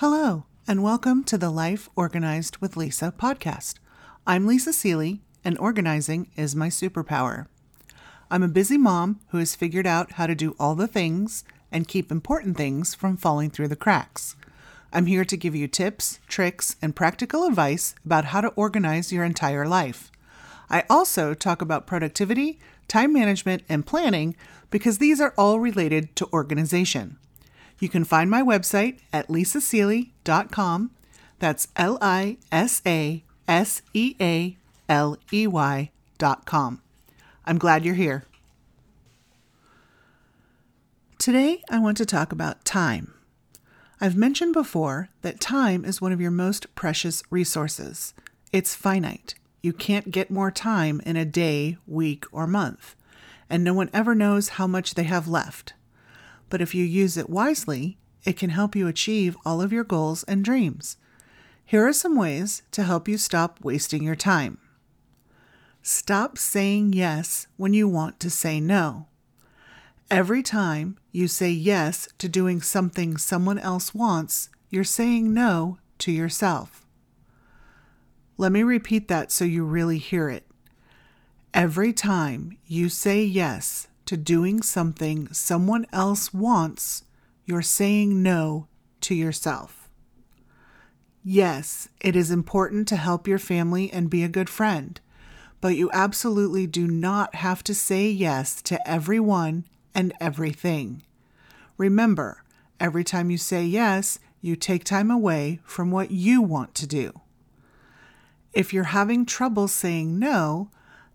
Hello, and welcome to the Life Organized with Lisa podcast. I'm Lisa Sealey, and organizing is my superpower. I'm a busy mom who has figured out how to do all the things and keep important things from falling through the cracks. I'm here to give you tips, tricks, and practical advice about how to organize your entire life. I also talk about productivity, time management, and planning because these are all related to organization. You can find my website at lisasealey.com. That's L I S A S E A L E Y.com. I'm glad you're here. Today, I want to talk about time. I've mentioned before that time is one of your most precious resources. It's finite. You can't get more time in a day, week, or month, and no one ever knows how much they have left. But if you use it wisely, it can help you achieve all of your goals and dreams. Here are some ways to help you stop wasting your time. Stop saying yes when you want to say no. Every time you say yes to doing something someone else wants, you're saying no to yourself. Let me repeat that so you really hear it. Every time you say yes to doing something someone else wants, you're saying no to yourself. Yes, it is important to help your family and be a good friend, but you absolutely do not have to say yes to everyone and everything. Remember, every time you say yes, you take time away from what you want to do. If you're having trouble saying no,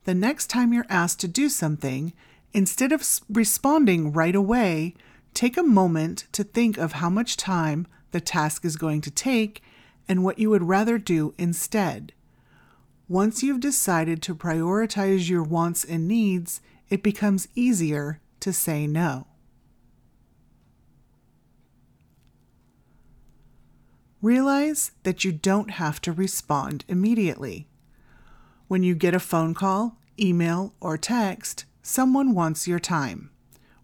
the next time you're asked to do something, instead of responding right away, take a moment to think of how much time the task is going to take and what you would rather do instead. Once you've decided to prioritize your wants and needs, it becomes easier to say no. Realize that you don't have to respond immediately. When you get a phone call, email, or text, someone wants your time.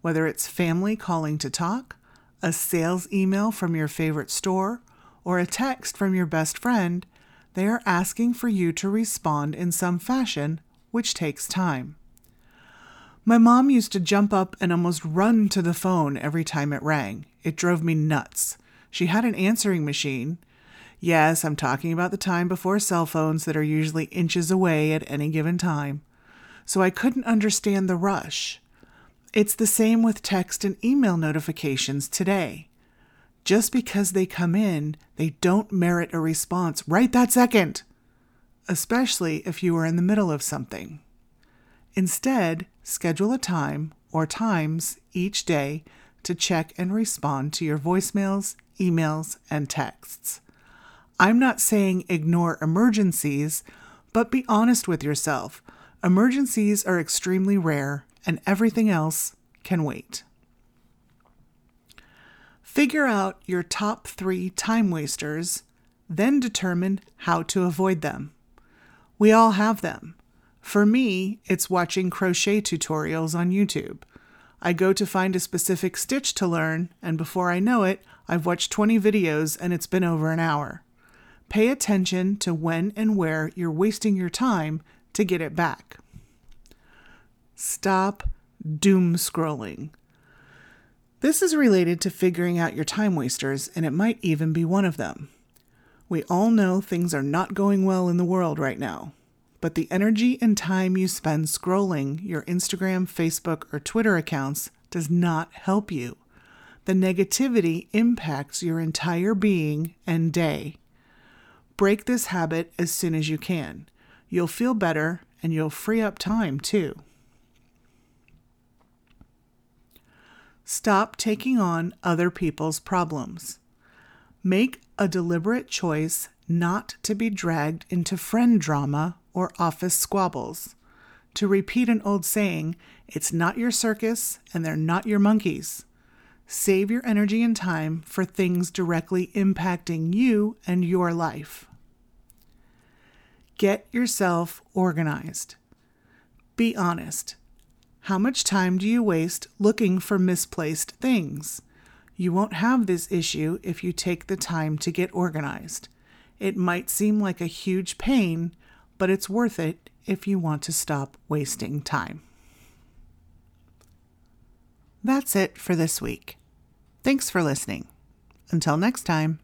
Whether it's family calling to talk, a sales email from your favorite store, or a text from your best friend, they are asking for you to respond in some fashion, which takes time. My mom used to jump up and almost run to the phone every time it rang. It drove me nuts. She had an answering machine. Yes, I'm talking about the time before cell phones that are usually inches away at any given time. So I couldn't understand the rush. It's the same with text and email notifications today. Just because they come in, they don't merit a response right that second, especially if you are in the middle of something. Instead, schedule a time or times each day to check and respond to your voicemails, emails, and texts. I'm not saying ignore emergencies, but be honest with yourself. Emergencies are extremely rare, and everything else can wait. Figure out your top three time wasters, then determine how to avoid them. We all have them. For me, it's watching crochet tutorials on YouTube. I go to find a specific stitch to learn, and before I know it, I've watched 20 videos and it's been over an hour. Pay attention to when and where you're wasting your time to get it back. Stop doom scrolling. This is related to figuring out your time wasters, and it might even be one of them. We all know things are not going well in the world right now but the energy and time you spend scrolling your Instagram, Facebook, or Twitter accounts does not help you. The negativity impacts your entire being and day. Break this habit as soon as you can. You'll feel better and you'll free up time too. Stop taking on other people's problems. Make a deliberate choice not to be dragged into friend drama or office squabbles. To repeat an old saying, it's not your circus and they're not your monkeys. Save your energy and time for things directly impacting you and your life. Get yourself organized. Be honest. How much time do you waste looking for misplaced things? You won't have this issue if you take the time to get organized. It might seem like a huge pain, but it's worth it if you want to stop wasting time. That's it for this week. Thanks for listening. Until next time.